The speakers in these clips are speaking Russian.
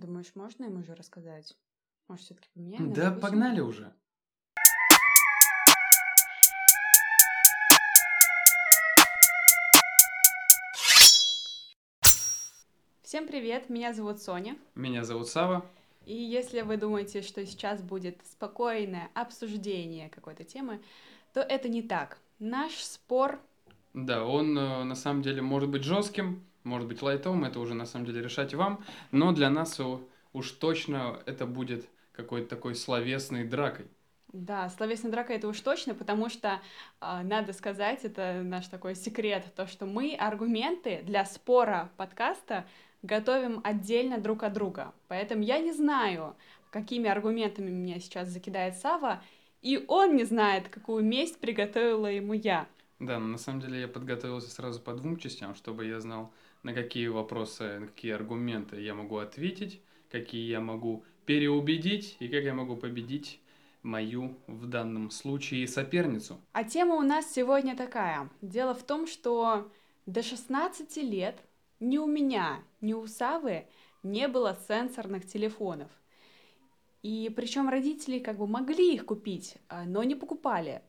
Думаешь, можно им уже рассказать? Может, все-таки поменяем? Да, погнали уже. Всем привет, меня зовут Соня. Меня зовут Сава. И если вы думаете, что сейчас будет спокойное обсуждение какой-то темы, то это не так. Наш спор... Да, он э, на самом деле может быть жестким, может быть лайтовым, это уже на самом деле решать вам, но для нас уж точно это будет какой-то такой словесной дракой. Да, словесная драка это уж точно, потому что, э, надо сказать, это наш такой секрет, то, что мы аргументы для спора подкаста готовим отдельно друг от друга. Поэтому я не знаю, какими аргументами меня сейчас закидает Сава, и он не знает, какую месть приготовила ему я. Да, но на самом деле я подготовился сразу по двум частям, чтобы я знал, на какие вопросы, на какие аргументы я могу ответить, какие я могу переубедить и как я могу победить мою в данном случае соперницу. А тема у нас сегодня такая. Дело в том, что до 16 лет ни у меня, ни у Савы не было сенсорных телефонов. И причем родители как бы могли их купить, а, но не покупали.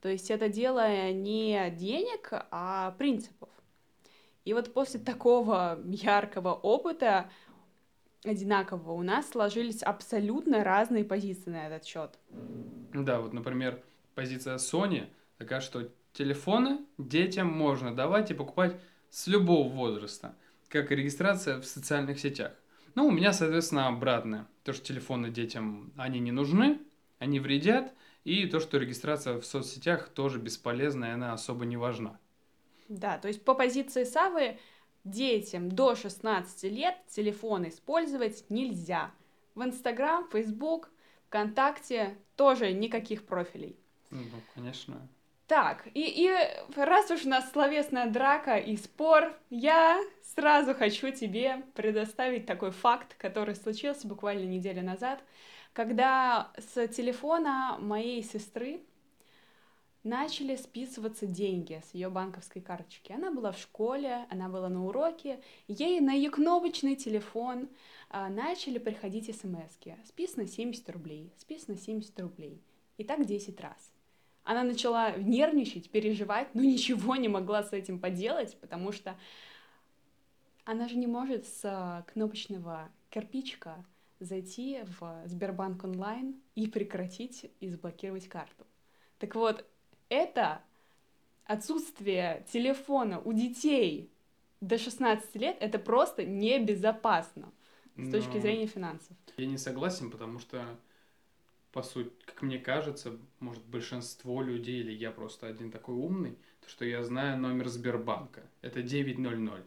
То есть это дело не денег, а принципов. И вот после такого яркого опыта одинакового у нас сложились абсолютно разные позиции на этот счет. Да, вот, например, позиция Sony такая, что телефоны детям можно давать и покупать с любого возраста, как и регистрация в социальных сетях. Ну, у меня, соответственно, обратное. То, что телефоны детям, они не нужны, они вредят, и то, что регистрация в соцсетях тоже бесполезна, и она особо не важна. Да, то есть по позиции Савы детям до 16 лет телефон использовать нельзя. В Инстаграм, Фейсбук, ВКонтакте тоже никаких профилей. Ну, конечно. Так, и, и раз уж у нас словесная драка и спор, я сразу хочу тебе предоставить такой факт, который случился буквально неделю назад, когда с телефона моей сестры начали списываться деньги с ее банковской карточки. Она была в школе, она была на уроке, ей на ее кнопочный телефон а, начали приходить смс -ки. Списано 70 рублей, списано 70 рублей. И так 10 раз. Она начала нервничать, переживать, но ничего не могла с этим поделать, потому что она же не может с а, кнопочного кирпичка зайти в Сбербанк онлайн и прекратить и заблокировать карту. Так вот, это отсутствие телефона у детей до 16 лет, это просто небезопасно с Но точки зрения финансов. Я не согласен, потому что, по сути, как мне кажется, может, большинство людей, или я просто один такой умный, то что я знаю номер Сбербанка. Это 900.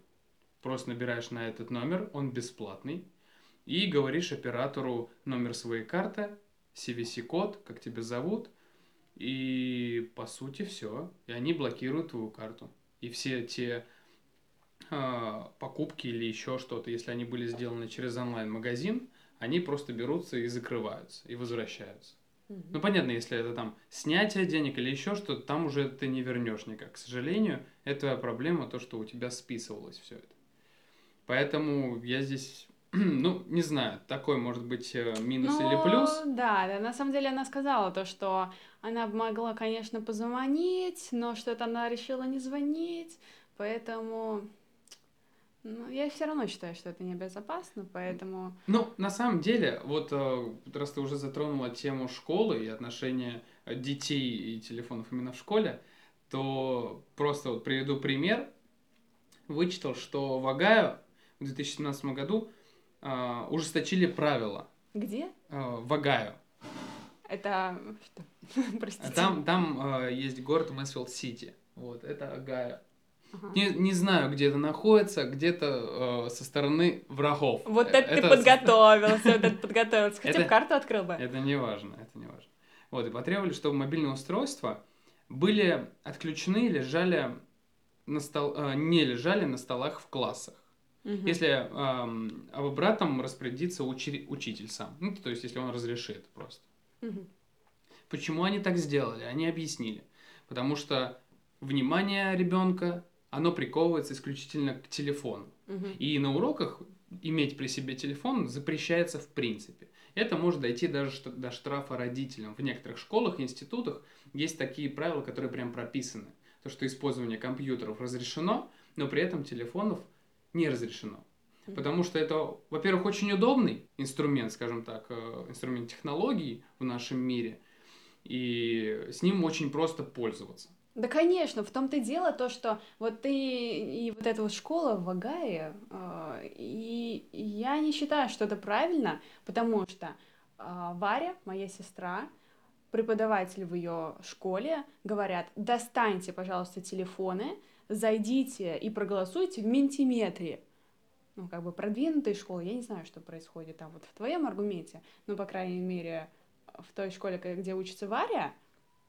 Просто набираешь на этот номер, он бесплатный, и говоришь оператору номер своей карты, CVC-код, как тебя зовут, и по сути все. И они блокируют твою карту. И все те э, покупки или еще что-то, если они были сделаны через онлайн-магазин, они просто берутся и закрываются, и возвращаются. Mm-hmm. Ну, понятно, если это там снятие денег или еще что-то, там уже ты не вернешь никак. К сожалению, это проблема, то, что у тебя списывалось все это. Поэтому я здесь ну, не знаю, такой может быть э, минус ну, или плюс. Да, да, на самом деле она сказала то, что она могла, конечно, позвонить, но что-то она решила не звонить, поэтому ну, я все равно считаю, что это небезопасно, поэтому... Ну, на самом деле, вот э, раз ты уже затронула тему школы и отношения детей и телефонов именно в школе, то просто вот приведу пример. Вычитал, что в Огайо в 2017 году э, ужесточили правила. Где? Э, в Огайо. Это что? Простите. Там, там э, есть город Мэсфилд-Сити. Вот, это Огайо. Ага. Не, не знаю, где это находится, где-то э, со стороны врагов. Вот это, это ты подготовился, вот это подготовился. Хотя бы карту открыл бы. Это не важно, это не важно. Вот, и потребовали, чтобы мобильные устройства были отключены, лежали на стол, э, не лежали на столах в классах. Угу. Если эм, об обратном распорядится учи- учитель сам. Ну, то есть, если он разрешит просто. Угу. Почему они так сделали? Они объяснили. Потому что внимание ребенка, оно приковывается исключительно к телефону. Угу. И на уроках иметь при себе телефон запрещается в принципе. Это может дойти даже до штрафа родителям. В некоторых школах, институтах есть такие правила, которые прям прописаны. То, что использование компьютеров разрешено, но при этом телефонов не разрешено. Потому что это, во-первых, очень удобный инструмент, скажем так, э, инструмент технологий в нашем мире, и с ним очень просто пользоваться. Да, конечно, в том-то и дело то, что вот ты и вот эта вот школа в Агае, э, и я не считаю, что это правильно, потому что э, Варя, моя сестра, преподаватель в ее школе, говорят, достаньте, пожалуйста, телефоны, зайдите и проголосуйте в Ментиметре ну, как бы продвинутой школы, я не знаю, что происходит там вот в твоем аргументе, но, по крайней мере, в той школе, где учится Варя,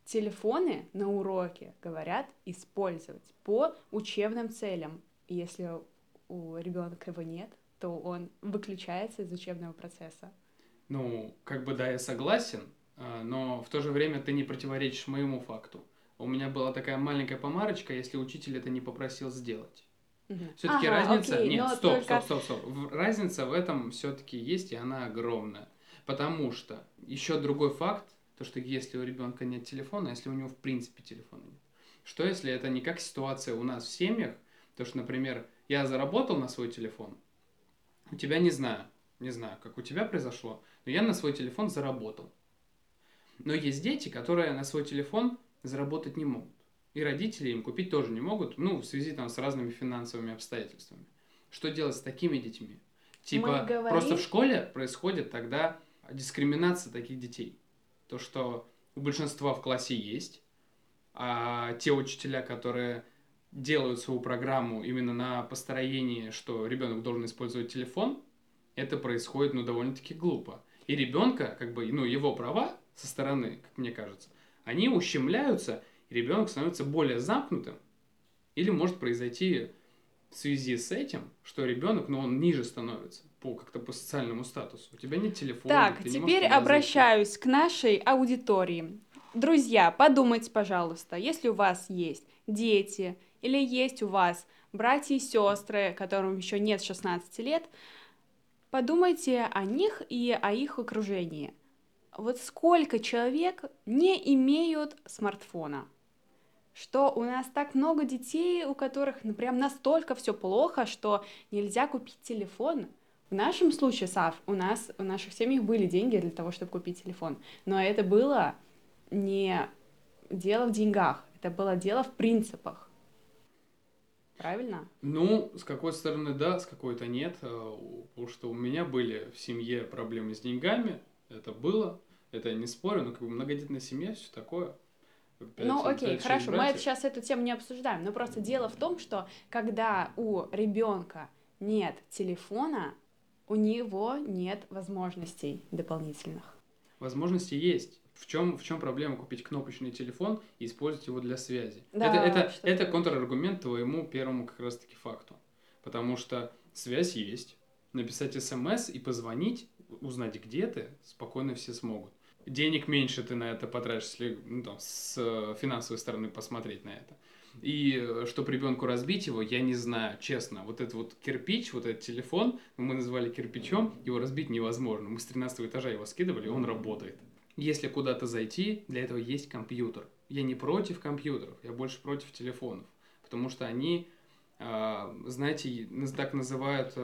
телефоны на уроке, говорят, использовать по учебным целям. И если у ребенка его нет, то он выключается из учебного процесса. Ну, как бы да, я согласен, но в то же время ты не противоречишь моему факту. У меня была такая маленькая помарочка, если учитель это не попросил сделать. Угу. Все-таки ага, разница. Окей, Нет, стоп, только... стоп, стоп, стоп. Разница в этом все-таки есть, и она огромная. Потому что еще другой факт, то что если у ребенка нет телефона, если у него в принципе телефона нет. Что если это не как ситуация у нас в семьях, то что, например, я заработал на свой телефон, у тебя не знаю, не знаю, как у тебя произошло, но я на свой телефон заработал. Но есть дети, которые на свой телефон заработать не могут и родители им купить тоже не могут, ну, в связи там с разными финансовыми обстоятельствами. Что делать с такими детьми? Типа, говорим... просто в школе происходит тогда дискриминация таких детей. То, что у большинства в классе есть, а те учителя, которые делают свою программу именно на построении, что ребенок должен использовать телефон, это происходит, ну, довольно-таки глупо. И ребенка, как бы, ну, его права со стороны, как мне кажется, они ущемляются, ребенок становится более замкнутым, или может произойти в связи с этим, что ребенок, ну, он ниже становится по как-то по социальному статусу. У тебя нет телефона. Так, теперь обращаюсь зайти. к нашей аудитории. Друзья, подумайте, пожалуйста, если у вас есть дети или есть у вас братья и сестры, которым еще нет 16 лет, подумайте о них и о их окружении. Вот сколько человек не имеют смартфона? что у нас так много детей, у которых ну, прям настолько все плохо, что нельзя купить телефон. В нашем случае, Сав, у нас в наших семьях были деньги для того, чтобы купить телефон, но это было не дело в деньгах, это было дело в принципах. Правильно? Ну, с какой стороны да, с какой-то нет, э, потому что у меня были в семье проблемы с деньгами, это было, это я не спорю, но как бы многодетная семья, все такое. 5, ну, окей, 5, хорошо, мы это, сейчас эту тему не обсуждаем. Но просто дело в том, что когда у ребенка нет телефона, у него нет возможностей дополнительных. Возможности есть. В чем, в чем проблема купить кнопочный телефон и использовать его для связи? Да, это это, это контраргумент твоему первому как раз-таки факту. Потому что связь есть. Написать смс и позвонить, узнать, где ты, спокойно все смогут денег меньше ты на это потратишь, если ну, там, с э, финансовой стороны посмотреть на это. И э, чтобы ребенку разбить его, я не знаю, честно. Вот этот вот кирпич, вот этот телефон, мы называли кирпичом, его разбить невозможно. Мы с 13 этажа его скидывали, он работает. Если куда-то зайти, для этого есть компьютер. Я не против компьютеров, я больше против телефонов. Потому что они, э, знаете, так называют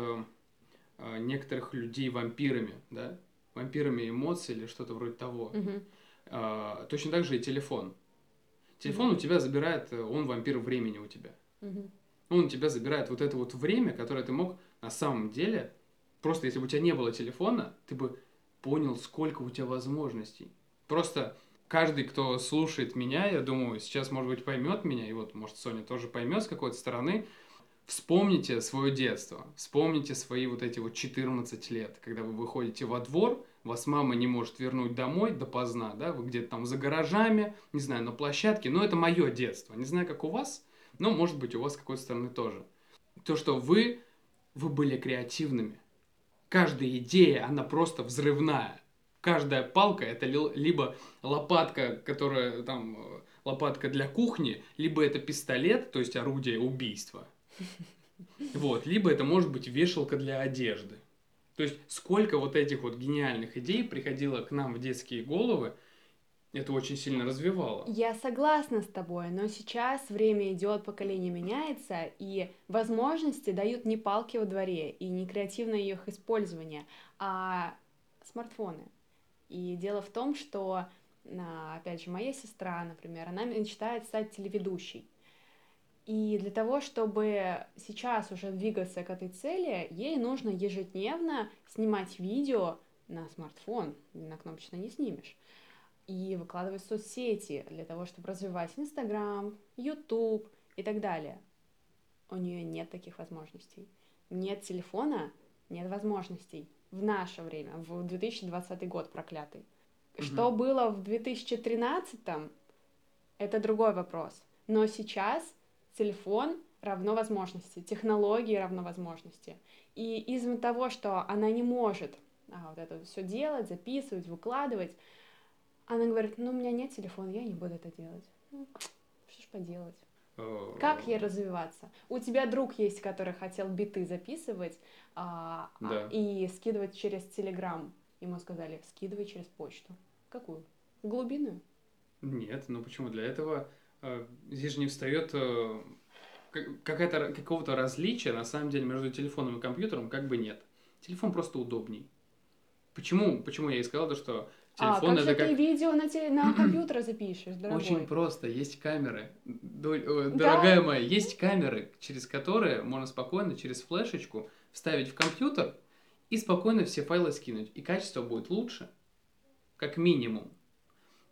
некоторых людей вампирами, да? Вампирами эмоций или что-то вроде того. Угу. А, точно так же и телефон. Телефон угу. у тебя забирает, э, он вампир времени у тебя. Угу. Он у тебя забирает вот это вот время, которое ты мог на самом деле, просто если бы у тебя не было телефона, ты бы понял, сколько у тебя возможностей. Просто каждый, кто слушает меня, я думаю, сейчас, может быть, поймет меня, и вот, может, Соня тоже поймет с какой-то стороны, Вспомните свое детство, вспомните свои вот эти вот 14 лет, когда вы выходите во двор, вас мама не может вернуть домой допоздна, да, вы где-то там за гаражами, не знаю, на площадке, но это мое детство, не знаю, как у вас, но может быть у вас с какой-то стороны тоже. То, что вы, вы были креативными. Каждая идея, она просто взрывная. Каждая палка это либо лопатка, которая там лопатка для кухни, либо это пистолет, то есть орудие убийства. Вот, либо это может быть вешалка для одежды. То есть сколько вот этих вот гениальных идей приходило к нам в детские головы, это очень сильно развивало. Я согласна с тобой, но сейчас время идет, поколение меняется, и возможности дают не палки во дворе и не креативное их использование, а смартфоны. И дело в том, что, а, опять же, моя сестра, например, она мечтает стать телеведущей. И для того, чтобы сейчас уже двигаться к этой цели, ей нужно ежедневно снимать видео на смартфон, на кнопочно не снимешь, и выкладывать в соцсети для того, чтобы развивать Инстаграм, Ютуб и так далее. У нее нет таких возможностей. Нет телефона, нет возможностей. В наше время, в 2020 год проклятый. Угу. Что было в 2013, это другой вопрос. Но сейчас телефон равно возможности, технологии равно возможности. И из-за того, что она не может а, вот это все делать, записывать, выкладывать, она говорит, ну, у меня нет телефона, я не буду это делать. Ну, что ж поделать? Как ей развиваться? У тебя друг есть, который хотел биты записывать а, а да. и скидывать через Телеграм. Ему сказали, скидывай через почту. Какую? Глубинную? Нет, ну почему? Для этого э, здесь же не встает э, какая-то какого-то различия на самом деле между телефоном и компьютером как бы нет. Телефон просто удобней. Почему? Почему я и сказал то, что а, телефон а, как это же как... ты видео на, те... на компьютер запишешь, дорогой? Очень просто. Есть камеры. Дорогая да? моя, есть камеры, через которые можно спокойно через флешечку вставить в компьютер и спокойно все файлы скинуть. И качество будет лучше, как минимум.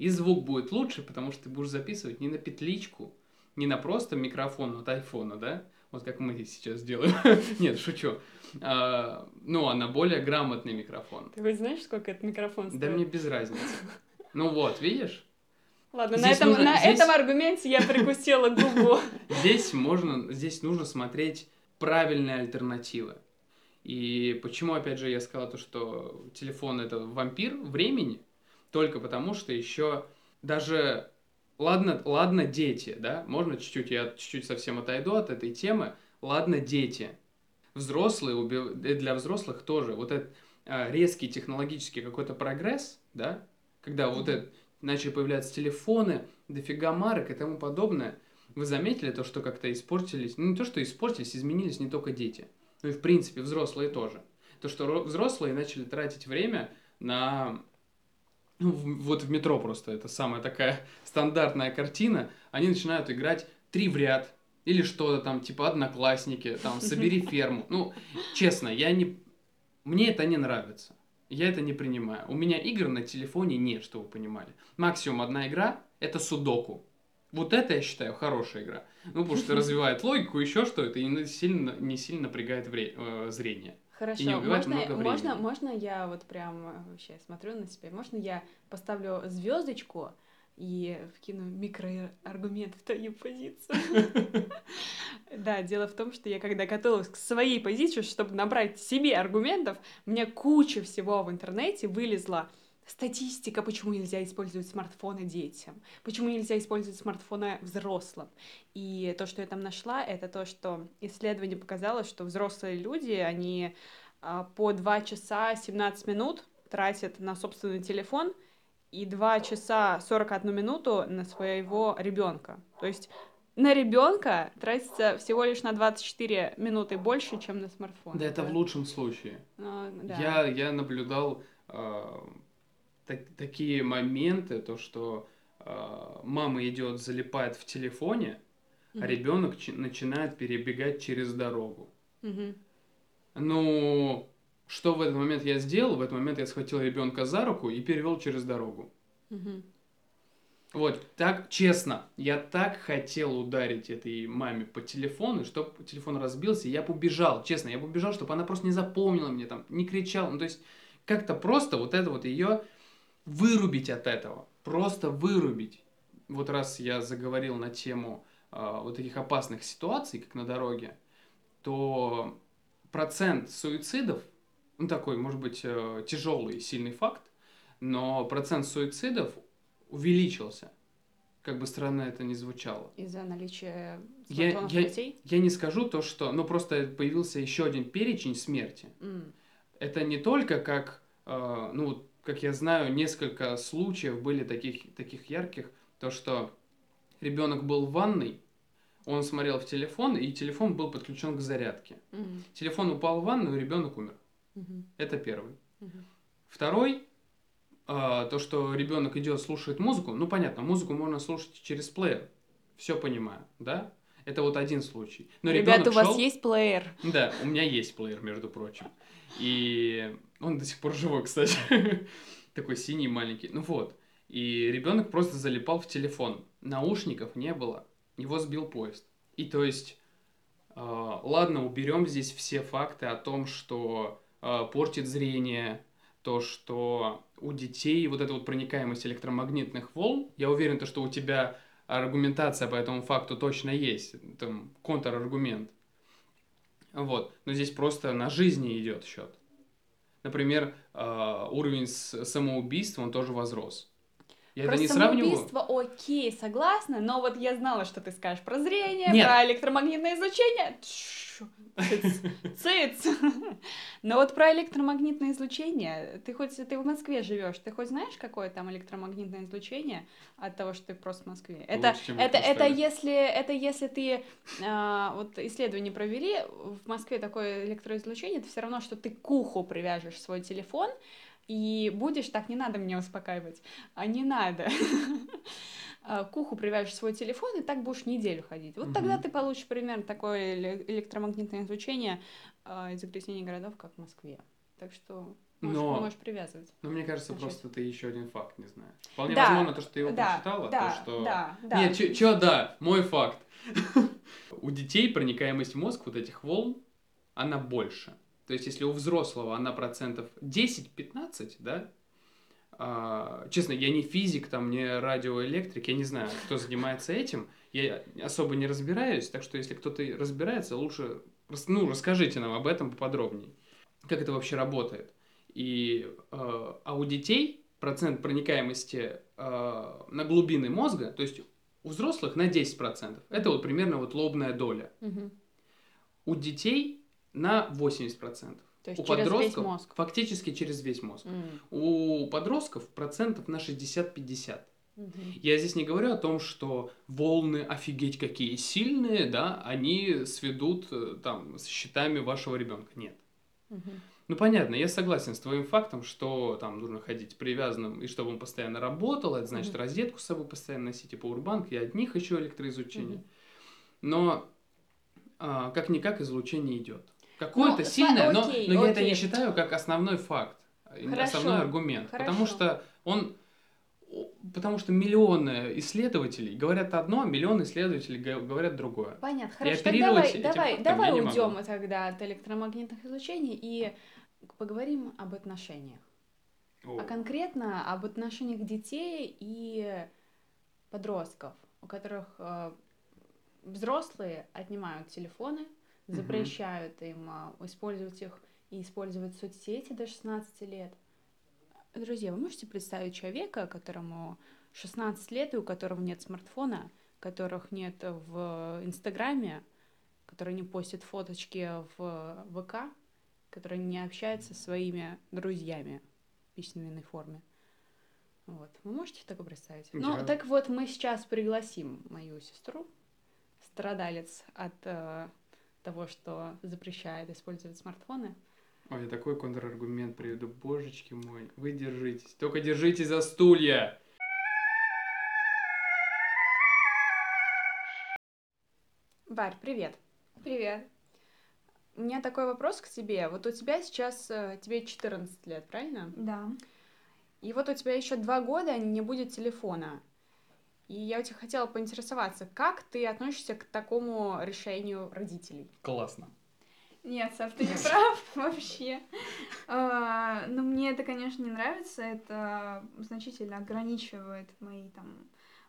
И звук будет лучше, потому что ты будешь записывать не на петличку, не на просто микрофон от айфона, да, вот как мы сейчас делаем. Нет, шучу. А, ну, а на более грамотный микрофон. Ты хоть знаешь, сколько этот микрофон стоит? Да мне без разницы. Ну вот, видишь? Ладно, здесь на, этом, нужно, на здесь... этом аргументе я прикусила губу. Здесь можно, здесь нужно смотреть правильные альтернативы. И почему, опять же, я сказала то, что телефон это вампир времени, только потому что еще даже Ладно, ладно, дети, да, можно чуть-чуть, я чуть-чуть совсем отойду от этой темы. Ладно, дети. Взрослые, для взрослых тоже. Вот этот а, резкий технологический какой-то прогресс, да, когда вот это, начали появляться телефоны, дофига марок и тому подобное, вы заметили то, что как-то испортились, ну не то, что испортились, изменились не только дети, но и в принципе взрослые тоже. То, что взрослые начали тратить время на ну, вот в метро просто это самая такая стандартная картина, они начинают играть три в ряд, или что-то там, типа одноклассники, там, собери ферму. Ну, честно, я не... Мне это не нравится. Я это не принимаю. У меня игр на телефоне нет, чтобы вы понимали. Максимум одна игра — это судоку. Вот это я считаю хорошая игра. Ну, потому что развивает логику, еще что-то, и не сильно, не сильно напрягает вре- э, зрение. Хорошо, и не можно, много можно, можно я вот прям вообще смотрю на себя, можно я поставлю звездочку и вкину микроаргумент в твою позицию. Да, дело в том, что я когда готовилась к своей позиции, чтобы набрать себе аргументов, мне куча всего в интернете вылезла статистика, почему нельзя использовать смартфоны детям, почему нельзя использовать смартфоны взрослым. И то, что я там нашла, это то, что исследование показало, что взрослые люди, они а, по 2 часа 17 минут тратят на собственный телефон и 2 часа 41 минуту на своего ребенка. То есть на ребенка тратится всего лишь на 24 минуты больше, чем на смартфон. Да, это в лучшем случае. Ну, да. я, я наблюдал э, так, такие моменты, то что э, мама идет, залипает в телефоне, mm-hmm. а ребенок начинает перебегать через дорогу. Mm-hmm. Ну, что в этот момент я сделал? В этот момент я схватил ребенка за руку и перевел через дорогу. Mm-hmm. Вот, так, честно, я так хотел ударить этой маме по телефону, чтобы телефон разбился, я побежал, честно, я побежал, чтобы она просто не запомнила мне там, не кричала, ну, то есть, как-то просто вот это вот ее вырубить от этого, просто вырубить. Вот раз я заговорил на тему э, вот таких опасных ситуаций, как на дороге, то процент суицидов, ну такой, может быть, э, тяжелый, сильный факт, но процент суицидов увеличился. Как бы странно это ни звучало. Из-за наличия Я, я, детей? я не скажу то, что... Ну, просто появился еще один перечень смерти. М, Это не только как... э, ну, как я знаю, несколько случаев были таких, таких ярких, то, что ребенок был в ванной, он смотрел в телефон, и телефон был подключен к зарядке. мгм, Телефон упал в ванну, и ребенок умер. мгм, Это первый. мгм. Второй, а, то, что ребенок идет, слушает музыку. Ну, понятно, музыку можно слушать через плеер. Все понимаю, да? Это вот один случай. Но Ребята, у вас шел- есть плеер? Да, у меня есть плеер, между прочим. И он до сих пор живой, кстати. Такой синий маленький. Ну вот. И ребенок просто залипал в телефон. Наушников не было. Его сбил поезд. И то есть, э, ладно, уберем здесь все факты о том, что э, портит зрение, то, что у детей вот эта вот проникаемость электромагнитных волн, я уверен, то, что у тебя аргументация по этому факту точно есть, там, контраргумент. Вот. Но здесь просто на жизни идет счет. Например, э, уровень самоубийства, он тоже возрос. Я про это не сравниваю. самоубийство окей, согласна, но вот я знала, что ты скажешь про зрение, Нет. про электромагнитное излучение. Цыц. Но вот про электромагнитное излучение, ты хоть ты в Москве живешь, ты хоть знаешь, какое там электромагнитное излучение от того, что ты просто в Москве? Это, это, это если, это если ты а, вот исследование провели в Москве такое электроизлучение, это все равно, что ты к уху привяжешь свой телефон и будешь так, не надо меня успокаивать, а не надо. К уху привяжешь свой телефон, и так будешь неделю ходить. Вот тогда ты получишь примерно такое эле- электромагнитное излучение а, из загрязнений городов, как в Москве. Так что можешь, Но- можешь привязывать. Но мне кажется, Значит. просто ты еще один факт не знаешь. Вполне Да, возможно, то, что ты его да, прочитала, да, то, что... да, да. Нет, чё, чё, да, мой факт. У детей проникаемость в мозг вот этих волн, она больше. То есть, если у взрослого она процентов 10-15, да, а, честно, я не физик, там, не радиоэлектрик, я не знаю, кто занимается этим, я особо не разбираюсь, так что если кто-то разбирается, лучше, ну, расскажите нам об этом поподробнее. Как это вообще работает? И, э, а у детей процент проникаемости э, на глубины мозга, то есть у взрослых на 10%. Это вот примерно вот лобная доля. Мгм. У детей на 80%. То есть у через весь подростков мозг. фактически через весь мозг. М, У подростков процентов на 60-50. мгм. Я здесь не говорю о том, что волны офигеть какие сильные, да, они сведут э, там с счетами вашего ребенка. Нет. Мгм. Ну, понятно, я согласен с твоим фактом, что там нужно ходить привязанным, и чтобы он постоянно работал, это значит Мгм. розетку с собой постоянно носить, и пауэрбанк, и от них еще электроизлучение. Мгм. Но а, как-никак излучение идет. Какое-то Ну, сильное, но, окей, но я это окей. не считаю как основной факт, Хорошо, основной аргумент. Потому хорошо. что он о, потому что миллионы исследователей говорят одно, а миллионы исследователей говорят другое. Понятно, хорошо. Так давай, давай, давай уйдем могу. тогда от электромагнитных излучений и поговорим об отношениях. А конкретно об отношениях детей и подростков, у которых э, взрослые отнимают телефоны, Запрещают им э, использовать их и использовать соцсети до 16 лет. Друзья, вы можете представить человека, которому 16 лет и у которого нет смартфона, которых нет в Инстаграме, который не постит фоточки в ВК, который не общается со своими друзьями в письменной форме. Вот. Вы можете такое представить? Ну, Я- так вот, мы сейчас пригласим мою сестру, страдалец от э, того, что запрещает использовать смартфоны. Ой, я такой контраргумент приведу, божечки мой. Вы держитесь, только держитесь за стулья. Варь, привет. Привет. У меня такой вопрос к тебе. Вот у тебя сейчас, э, тебе 14 лет, правильно? Да. И вот у тебя еще два года не будет телефона. И я у тебя хотела поинтересоваться, как ты относишься к такому решению родителей? Классно. Нет, Сав, ты не прав вообще. А, Но мне это, конечно, не нравится. Это значительно ограничивает мои там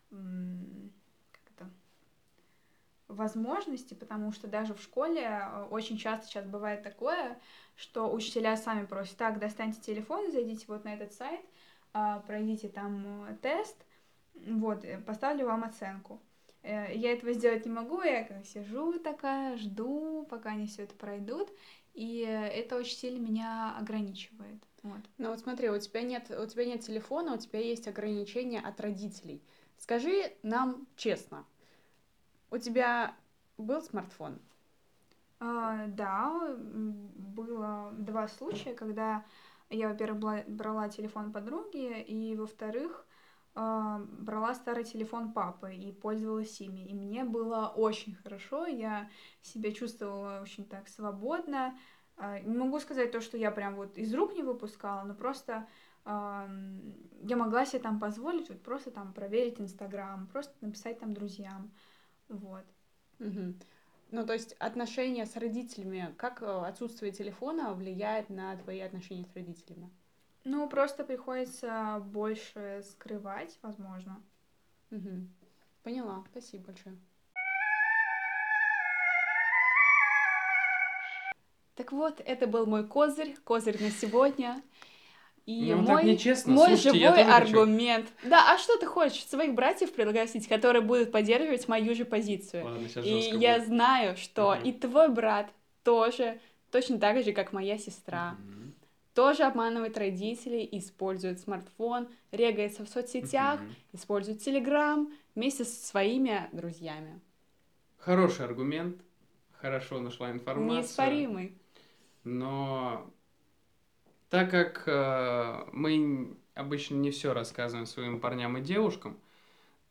как это, возможности, потому что даже в школе э, очень часто сейчас бывает такое, что учителя сами просят, так, достаньте телефон, зайдите вот на этот сайт, а, пройдите там э, тест, Вот, э, поставлю вам оценку. Э, я этого сделать не могу, я как сижу такая, жду, пока они все это пройдут, и это очень сильно меня ограничивает. Вот. Ну вот смотри, у тебя нет, у тебя нет телефона, у тебя есть ограничения от родителей. Скажи нам честно, у тебя был смартфон? А, да, было два случая, когда я, во-первых, брала телефон подруги, и, во-вторых, брала старый телефон папы и пользовалась ими. И мне было очень хорошо, я себя чувствовала очень так свободно. А, не могу сказать то, что я прям вот из рук не выпускала, но просто я могла себе там позволить вот просто там проверить Инстаграм, просто написать там друзьям, вот. Угу. Ну, то есть отношения с родителями, как э, отсутствие телефона влияет на твои отношения с родителями? Ну, просто приходится больше скрывать, возможно. Угу. Поняла. Спасибо большое. Так вот, это был мой козырь, козырь на сегодня. И ну, мой, нечестно. мой Слушайте, живой аргумент. Хочу. Да, а что ты хочешь? Своих братьев пригласить, которые будут поддерживать мою же позицию. Ладно, сейчас и я будет. знаю, что угу. и твой брат тоже точно так же, как моя сестра. Угу. Тоже обманывает родителей, использует смартфон, регается в соцсетях, угу. использует Телеграм вместе со своими друзьями. Хороший аргумент, хорошо нашла информацию. Неиспоримый. Но так как э, мы обычно не все рассказываем своим парням и девушкам,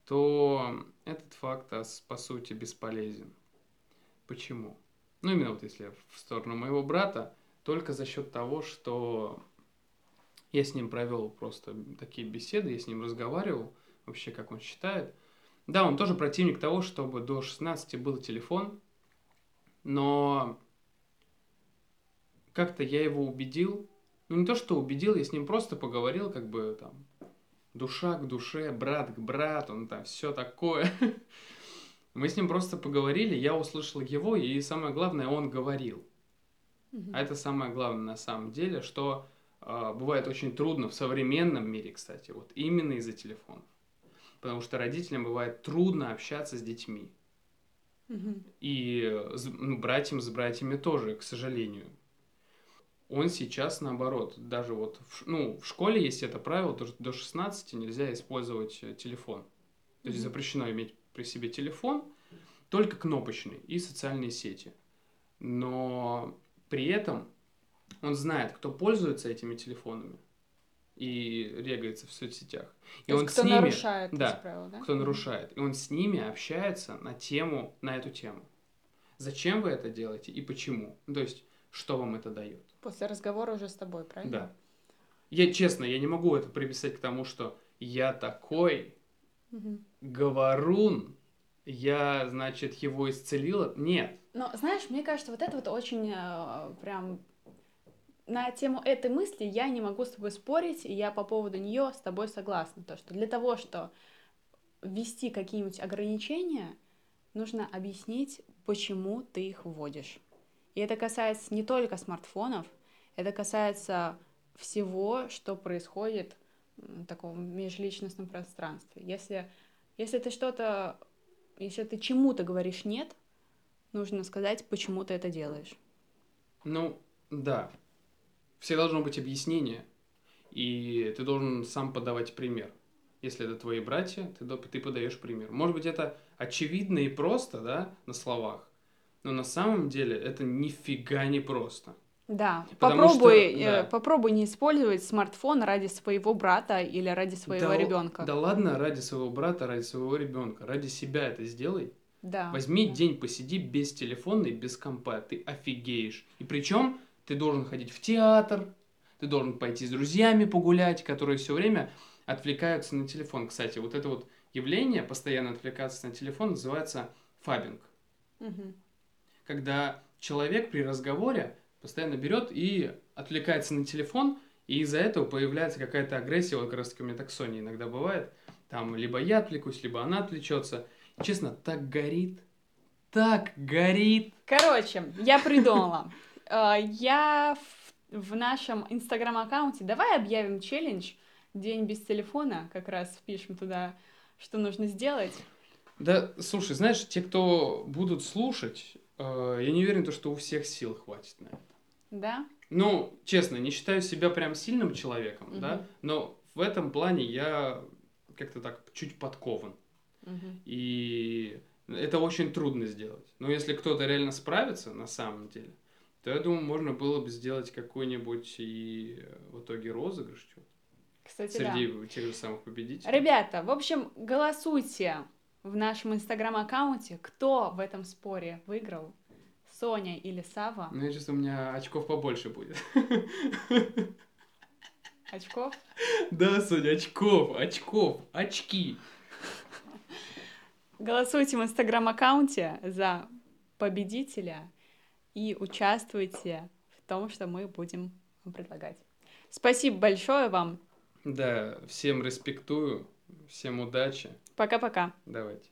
то этот факт, по сути, бесполезен. Почему? Ну, именно вот если в сторону моего брата, только за счет того, что я с ним провел просто такие беседы, я с ним разговаривал, вообще, как он считает. Да, он тоже противник того, чтобы до 16 был телефон, но как-то я его убедил, ну не то, что убедил, я с ним просто поговорил, как бы там, душа к душе, брат к брату, ну там все такое. Мы с ним просто поговорили, я услышал его, и самое главное, он говорил. А это самое главное на самом деле, что э, бывает очень трудно в современном мире, кстати, вот именно из-за телефонов. Потому что родителям бывает трудно общаться с детьми. И с, ну, братьям с братьями тоже, к сожалению он сейчас наоборот, даже вот, в, ну, в школе есть это правило, то, что до 16 нельзя использовать э, телефон. То есть mm-hmm. запрещено иметь при себе телефон, только кнопочный и социальные сети. Но при этом он знает, кто пользуется этими телефонами и регается в соцсетях. И то он кто с ними, нарушает да, правила, да? Кто нарушает. И он с ними общается на тему, на эту тему. Зачем вы это делаете и почему? Ну, то есть, что вам это дает? После разговора уже с тобой, правильно? Да. Я честно, я не могу это приписать к тому, что я такой угу. говорун, я, значит, его исцелила. Нет. Но, знаешь, мне кажется, вот это вот очень э, прям на тему этой мысли я не могу с тобой спорить, и я по поводу нее с тобой согласна. То, что для того, что ввести какие-нибудь ограничения, нужно объяснить, почему ты их вводишь. И это касается не только смартфонов, это касается всего, что происходит в таком межличностном пространстве. Если, если ты что-то, если ты чему-то говоришь нет, нужно сказать, почему ты это делаешь. Ну, да. Все должно быть объяснение, и ты должен сам подавать пример. Если это твои братья, ты, ты подаешь пример. Может быть, это очевидно и просто, да, на словах, но на самом деле это нифига не просто. Да, попробуй, что, да. Э, попробуй не использовать смартфон ради своего брата или ради своего да, ребенка. Да ладно, ради своего брата, ради своего ребенка, ради себя это сделай. Да. Возьми да. день, посиди без телефона и без компа, ты офигеешь. И причем ты должен ходить в театр, ты должен пойти с друзьями погулять, которые все время отвлекаются на телефон. Кстати, вот это вот явление, постоянно отвлекаться на телефон, называется фабинг. Угу когда человек при разговоре постоянно берет и отвлекается на телефон, и из-за этого появляется какая-то агрессия, вот как раз таки у меня так Соня иногда бывает, там либо я отвлекусь, либо она отвлечется. Честно, так горит, так горит. Короче, я придумала. Э, я в нашем инстаграм-аккаунте, давай объявим челлендж «День без телефона», как раз впишем туда что нужно сделать? Да, слушай, знаешь, те, кто будут слушать, э, я не уверен, то, что у всех сил хватит на это. Да? Ну, честно, не считаю себя прям сильным человеком, Мгм. да, но в этом плане я как-то так чуть подкован. И это очень трудно сделать. Но если кто-то реально справится на самом деле, то я думаю, можно было бы сделать какой-нибудь и э, в итоге розыгрыш Кстати, да. среди тех же самых победителей. Ребята, в общем, голосуйте в нашем инстаграм-аккаунте, кто в этом споре выиграл, Соня или Сава. Ну, я чувствую, у меня очков побольше будет. Очков? Да, Соня, очков, очков, очки. Голосуйте в инстаграм-аккаунте за победителя и участвуйте в том, что мы будем вам предлагать. Спасибо большое вам. Да, всем респектую, всем удачи. Пока-пока. Давайте.